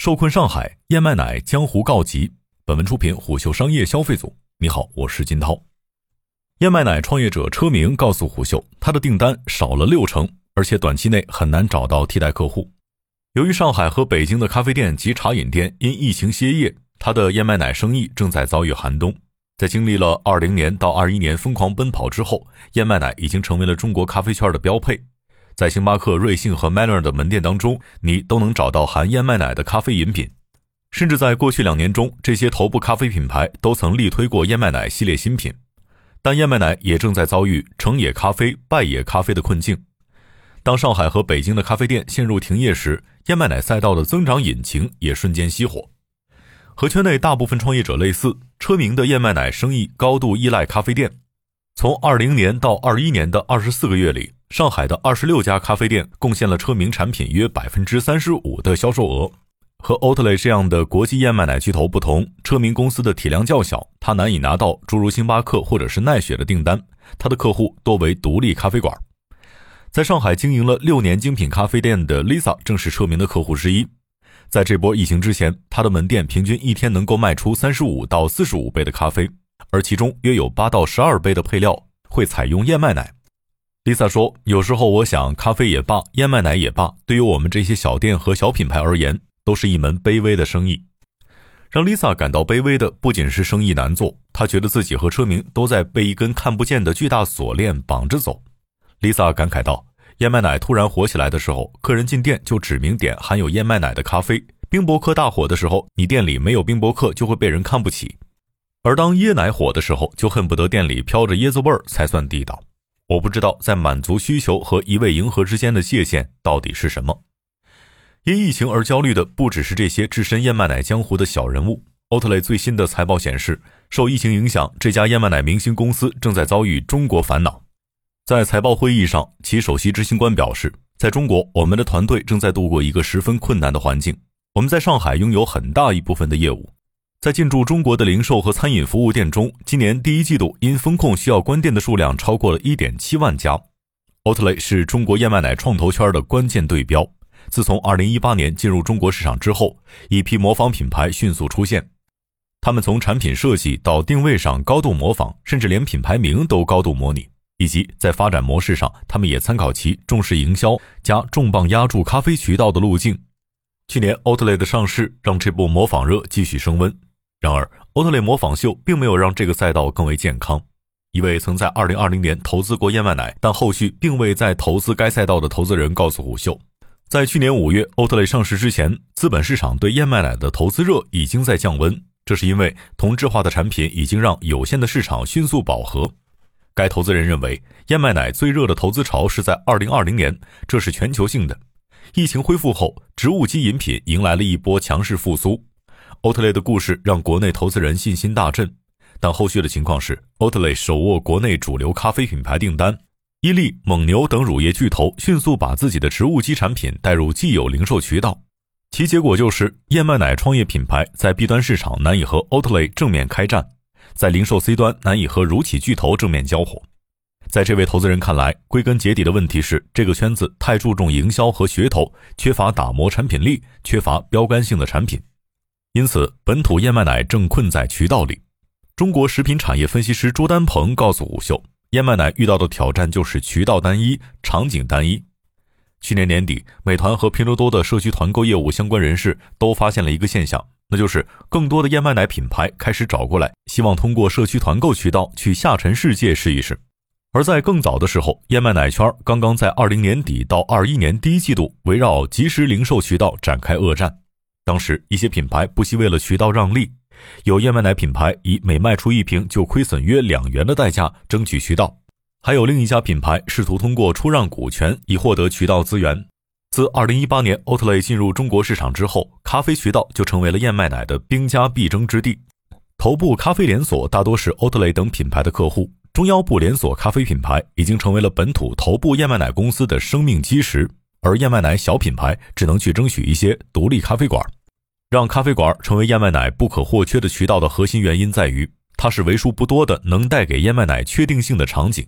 受困上海，燕麦奶江湖告急。本文出品虎嗅商业消费组。你好，我是金涛。燕麦奶创业者车明告诉虎嗅，他的订单少了六成，而且短期内很难找到替代客户。由于上海和北京的咖啡店及茶饮店因疫情歇业，他的燕麦奶生意正在遭遇寒冬。在经历了二零年到二一年疯狂奔跑之后，燕麦奶已经成为了中国咖啡圈的标配。在星巴克、瑞幸和 Manner 的门店当中，你都能找到含燕麦奶的咖啡饮品。甚至在过去两年中，这些头部咖啡品牌都曾力推过燕麦奶系列新品。但燕麦奶也正在遭遇成也咖啡、败也咖啡的困境。当上海和北京的咖啡店陷入停业时，燕麦奶赛道的增长引擎也瞬间熄火。和圈内大部分创业者类似，车明的燕麦奶生意高度依赖咖啡店。从二零年到二一年的二十四个月里。上海的二十六家咖啡店贡献了车名产品约百分之三十五的销售额。和 Oatly 这样的国际燕麦奶巨头不同，车名公司的体量较小，它难以拿到诸如星巴克或者是奈雪的订单。它的客户多为独立咖啡馆。在上海经营了六年精品咖啡店的 Lisa 正是车名的客户之一。在这波疫情之前，他的门店平均一天能够卖出三十五到四十五杯的咖啡，而其中约有八到十二杯的配料会采用燕麦奶。Lisa 说：“有时候我想，咖啡也罢，燕麦奶也罢，对于我们这些小店和小品牌而言，都是一门卑微的生意。让 Lisa 感到卑微的，不仅是生意难做，她觉得自己和车明都在被一根看不见的巨大锁链绑着走。”Lisa 感慨道：“燕麦奶突然火起来的时候，客人进店就指明点含有燕麦奶的咖啡；冰博客大火的时候，你店里没有冰博客就会被人看不起；而当椰奶火的时候，就恨不得店里飘着椰子味儿才算地道。”我不知道在满足需求和一味迎合之间的界限到底是什么。因疫情而焦虑的不只是这些置身燕麦奶江湖的小人物。奥特莱最新的财报显示，受疫情影响，这家燕麦奶明星公司正在遭遇中国烦恼。在财报会议上，其首席执行官表示，在中国，我们的团队正在度过一个十分困难的环境。我们在上海拥有很大一部分的业务。在进驻中国的零售和餐饮服务店中，今年第一季度因风控需要关店的数量超过了一点七万家。奥特莱是中国燕麦奶创投圈的关键对标。自从二零一八年进入中国市场之后，一批模仿品牌迅速出现。他们从产品设计到定位上高度模仿，甚至连品牌名都高度模拟。以及在发展模式上，他们也参考其重视营销加重磅压住咖啡渠道的路径。去年奥特莱的上市让这部模仿热继续升温。然而，欧特雷模仿秀并没有让这个赛道更为健康。一位曾在2020年投资过燕麦奶，但后续并未再投资该赛道的投资人告诉虎嗅，在去年五月欧特雷上市之前，资本市场对燕麦奶的投资热已经在降温。这是因为同质化的产品已经让有限的市场迅速饱和。该投资人认为，燕麦奶最热的投资潮是在2020年，这是全球性的。疫情恢复后，植物基饮品迎来了一波强势复苏。奥特莱的故事让国内投资人信心大振，但后续的情况是，奥特莱手握国内主流咖啡品牌订单，伊利、蒙牛等乳业巨头迅速把自己的植物基产品带入既有零售渠道，其结果就是燕麦奶创业品牌在 B 端市场难以和奥特莱正面开战，在零售 C 端难以和乳企巨头正面交火。在这位投资人看来，归根结底的问题是这个圈子太注重营销和噱头，缺乏打磨产品力，缺乏标杆性的产品。因此，本土燕麦奶正困在渠道里。中国食品产业分析师朱丹鹏告诉虎嗅，燕麦奶遇到的挑战就是渠道单一、场景单一。去年年底，美团和拼多多的社区团购业务相关人士都发现了一个现象，那就是更多的燕麦奶品牌开始找过来，希望通过社区团购渠道去下沉世界试一试。而在更早的时候，燕麦奶圈刚刚在二零年底到二一年第一季度围绕即时零售渠道展开恶战。当时一些品牌不惜为了渠道让利，有燕麦奶品牌以每卖出一瓶就亏损约两元的代价争取渠道，还有另一家品牌试图通过出让股权以获得渠道资源。自2018年奥特莱进入中国市场之后，咖啡渠道就成为了燕麦奶的兵家必争之地。头部咖啡连锁大多是奥特莱等品牌的客户，中腰部连锁咖啡品牌已经成为了本土头部燕麦奶公司的生命基石，而燕麦奶小品牌只能去争取一些独立咖啡馆。让咖啡馆成为燕麦奶不可或缺的渠道的核心原因在于，它是为数不多的能带给燕麦奶确定性的场景。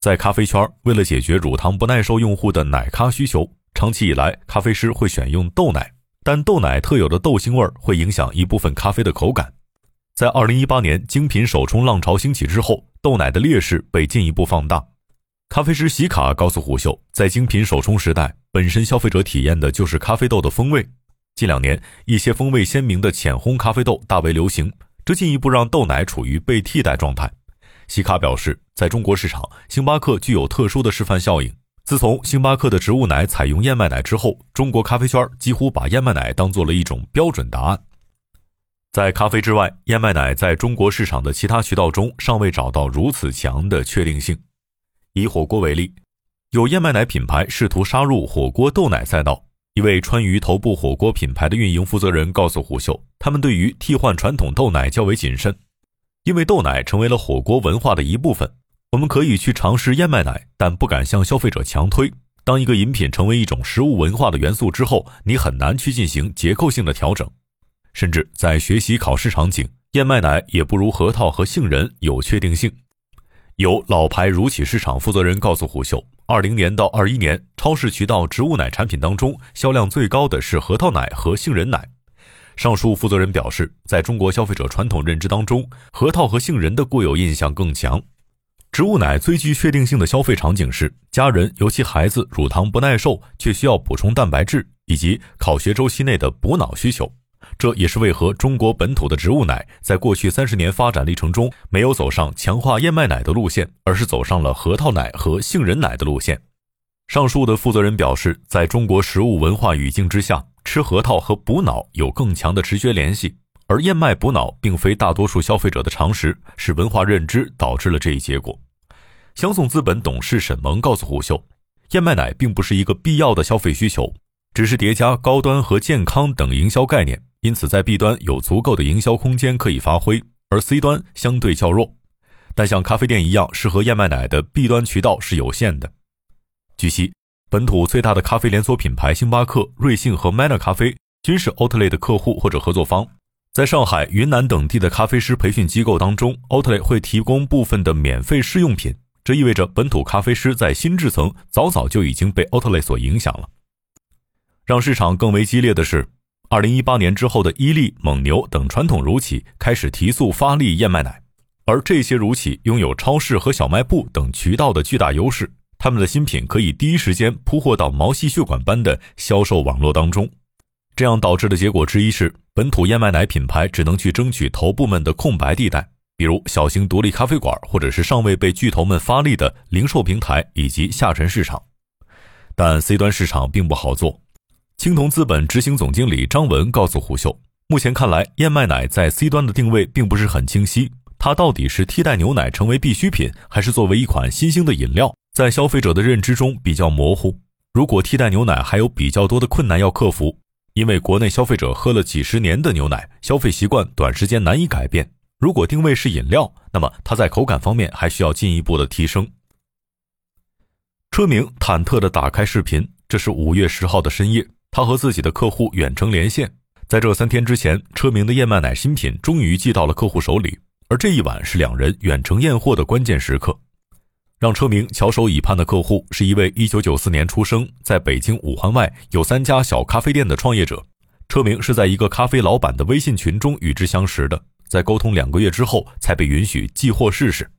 在咖啡圈，为了解决乳糖不耐受用户的奶咖需求，长期以来，咖啡师会选用豆奶。但豆奶特有的豆腥味会影响一部分咖啡的口感。在二零一八年精品手冲浪潮兴起之后，豆奶的劣势被进一步放大。咖啡师席卡告诉虎嗅，在精品手冲时代，本身消费者体验的就是咖啡豆的风味。近两年，一些风味鲜明的浅烘咖啡豆大为流行，这进一步让豆奶处于被替代状态。西卡表示，在中国市场，星巴克具有特殊的示范效应。自从星巴克的植物奶采用燕麦奶之后，中国咖啡圈几乎把燕麦奶当做了一种标准答案。在咖啡之外，燕麦奶在中国市场的其他渠道中尚未找到如此强的确定性。以火锅为例，有燕麦奶品牌试图杀入火锅豆奶赛道。一位川渝头部火锅品牌的运营负责人告诉虎嗅，他们对于替换传统豆奶较为谨慎，因为豆奶成为了火锅文化的一部分。我们可以去尝试燕麦奶，但不敢向消费者强推。当一个饮品成为一种食物文化的元素之后，你很难去进行结构性的调整。甚至在学习考试场景，燕麦奶也不如核桃和杏仁有确定性。有老牌乳企市场负责人告诉虎嗅，二零年到二一年，超市渠道植物奶产品当中销量最高的是核桃奶和杏仁奶。上述负责人表示，在中国消费者传统认知当中，核桃和杏仁的固有印象更强。植物奶最具确定性的消费场景是家人，尤其孩子乳糖不耐受却需要补充蛋白质，以及考学周期内的补脑需求。这也是为何中国本土的植物奶在过去三十年发展历程中没有走上强化燕麦奶的路线，而是走上了核桃奶和杏仁奶的路线。上述的负责人表示，在中国食物文化语境之下，吃核桃和补脑有更强的直觉联系，而燕麦补脑并非大多数消费者的常识，是文化认知导致了这一结果。香颂资本董事沈萌告诉虎嗅，燕麦奶并不是一个必要的消费需求，只是叠加高端和健康等营销概念。因此，在 B 端有足够的营销空间可以发挥，而 C 端相对较弱。但像咖啡店一样适合燕麦奶的 B 端渠道是有限的。据悉，本土最大的咖啡连锁品牌星巴克、瑞幸和 Manner 咖啡均是 Oatly 的客户或者合作方。在上海、云南等地的咖啡师培训机构当中，Oatly 会提供部分的免费试用品，这意味着本土咖啡师在心智层早早就已经被 Oatly 所影响了。让市场更为激烈的是。二零一八年之后的伊利、蒙牛等传统乳企开始提速发力燕麦奶，而这些乳企拥有超市和小卖部等渠道的巨大优势，他们的新品可以第一时间铺货到毛细血管般的销售网络当中。这样导致的结果之一是，本土燕麦奶品牌只能去争取头部们的空白地带，比如小型独立咖啡馆，或者是尚未被巨头们发力的零售平台以及下沉市场。但 C 端市场并不好做。青铜资本执行总经理张文告诉胡秀，目前看来，燕麦奶在 C 端的定位并不是很清晰。它到底是替代牛奶成为必需品，还是作为一款新兴的饮料，在消费者的认知中比较模糊。如果替代牛奶还有比较多的困难要克服，因为国内消费者喝了几十年的牛奶，消费习惯短时间难以改变。如果定位是饮料，那么它在口感方面还需要进一步的提升。车明忐忑地打开视频，这是五月十号的深夜。他和自己的客户远程连线，在这三天之前，车明的燕麦奶新品终于寄到了客户手里。而这一晚是两人远程验货的关键时刻。让车明翘首以盼的客户是一位1994年出生在北京五环外有三家小咖啡店的创业者。车明是在一个咖啡老板的微信群中与之相识的，在沟通两个月之后才被允许寄货试试。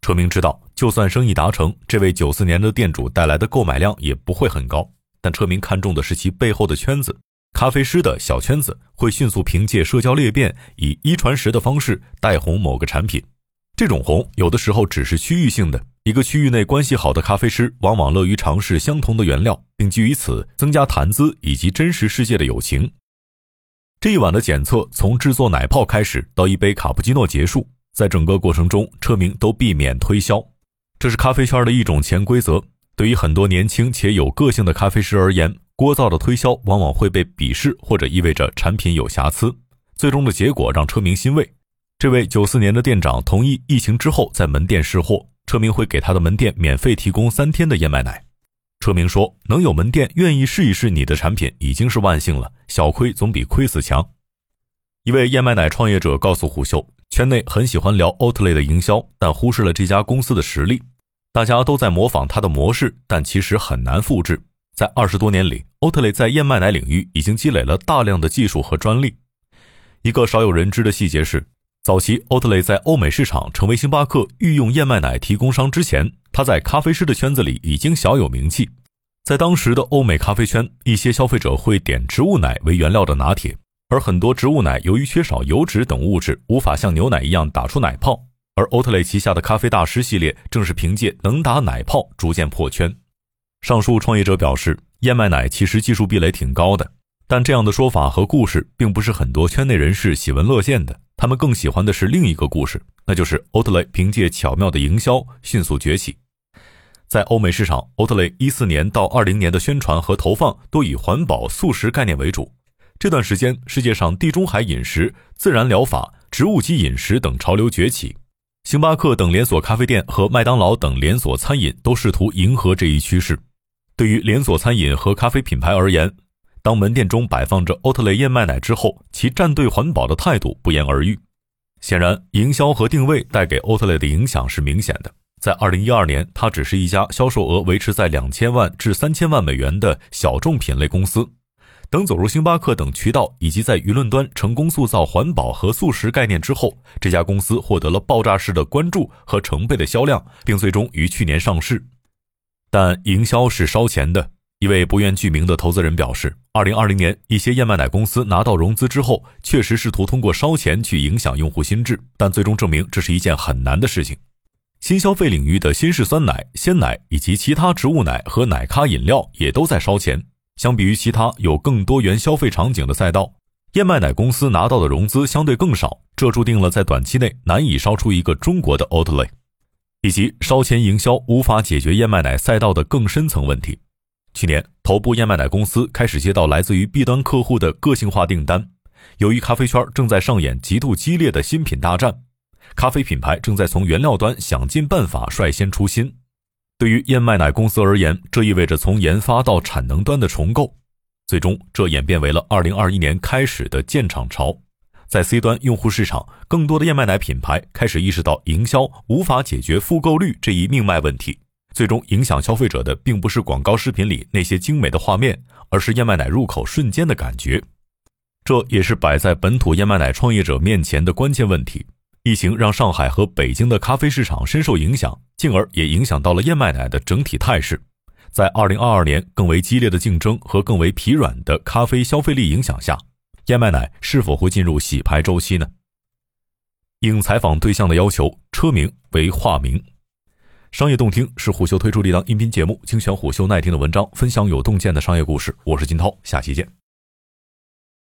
车明知道，就算生意达成，这位94年的店主带来的购买量也不会很高。但车明看中的是其背后的圈子，咖啡师的小圈子会迅速凭借社交裂变，以一传十的方式带红某个产品。这种红有的时候只是区域性的，一个区域内关系好的咖啡师往往乐于尝试相同的原料，并基于此增加谈资以及真实世界的友情。这一晚的检测从制作奶泡开始到一杯卡布奇诺结束，在整个过程中，车明都避免推销，这是咖啡圈的一种潜规则。对于很多年轻且有个性的咖啡师而言，聒噪的推销往往会被鄙视，或者意味着产品有瑕疵。最终的结果让车明欣慰。这位九四年的店长同意疫情之后在门店试货，车明会给他的门店免费提供三天的燕麦奶。车明说：“能有门店愿意试一试你的产品，已经是万幸了。小亏总比亏死强。”一位燕麦奶创业者告诉虎嗅，圈内很喜欢聊 Oatly 的营销，但忽视了这家公司的实力。大家都在模仿他的模式，但其实很难复制。在二十多年里，欧特雷在燕麦奶领域已经积累了大量的技术和专利。一个少有人知的细节是，早期欧特雷在欧美市场成为星巴克御用燕麦奶提供商之前，他在咖啡师的圈子里已经小有名气。在当时的欧美咖啡圈，一些消费者会点植物奶为原料的拿铁，而很多植物奶由于缺少油脂等物质，无法像牛奶一样打出奶泡。而欧特雷旗下的咖啡大师系列正是凭借能打奶泡逐渐破圈。上述创业者表示，燕麦奶其实技术壁垒挺高的，但这样的说法和故事并不是很多圈内人士喜闻乐见的。他们更喜欢的是另一个故事，那就是欧特雷凭借巧妙的营销迅速崛起。在欧美市场，欧特雷一四年到二零年的宣传和投放都以环保素食概念为主。这段时间，世界上地中海饮食、自然疗法、植物基饮食等潮流崛起，星巴克等连锁咖啡店和麦当劳等连锁餐饮都试图迎合这一趋势。对于连锁餐饮和咖啡品牌而言，当门店中摆放着欧特莱燕麦奶之后，其站队环保的态度不言而喻。显然，营销和定位带给欧特莱的影响是明显的。在二零一二年，它只是一家销售额维持在两千万至三千万美元的小众品类公司。等走入星巴克等渠道，以及在舆论端成功塑造环保和素食概念之后，这家公司获得了爆炸式的关注和成倍的销量，并最终于去年上市。但营销是烧钱的。一位不愿具名的投资人表示，二零二零年一些燕麦奶公司拿到融资之后，确实试图通过烧钱去影响用户心智，但最终证明这是一件很难的事情。新消费领域的新式酸奶、鲜奶以及其他植物奶和奶咖饮料也都在烧钱。相比于其他有更多元消费场景的赛道，燕麦奶公司拿到的融资相对更少，这注定了在短期内难以烧出一个中国的 Oatly，以及烧钱营销无法解决燕麦奶赛道的更深层问题。去年，头部燕麦奶公司开始接到来自于 B 端客户的个性化订单，由于咖啡圈正在上演极度激烈的新品大战。咖啡品牌正在从原料端想尽办法率先出新。对于燕麦奶公司而言，这意味着从研发到产能端的重构。最终，这演变为了2021年开始的建厂潮。在 C 端用户市场，更多的燕麦奶品牌开始意识到营销无法解决复购率这一命脉问题。最终影响消费者的，并不是广告视频里那些精美的画面，而是燕麦奶入口瞬间的感觉。这也是摆在本土燕麦奶创业者面前的关键问题。疫情让上海和北京的咖啡市场深受影响，进而也影响到了燕麦奶的整体态势。在二零二二年更为激烈的竞争和更为疲软的咖啡消费力影响下，燕麦奶是否会进入洗牌周期呢？应采访对象的要求，车名为化名。商业洞听是虎嗅推出的一档音频节目，精选虎嗅耐听的文章，分享有洞见的商业故事。我是金涛，下期见。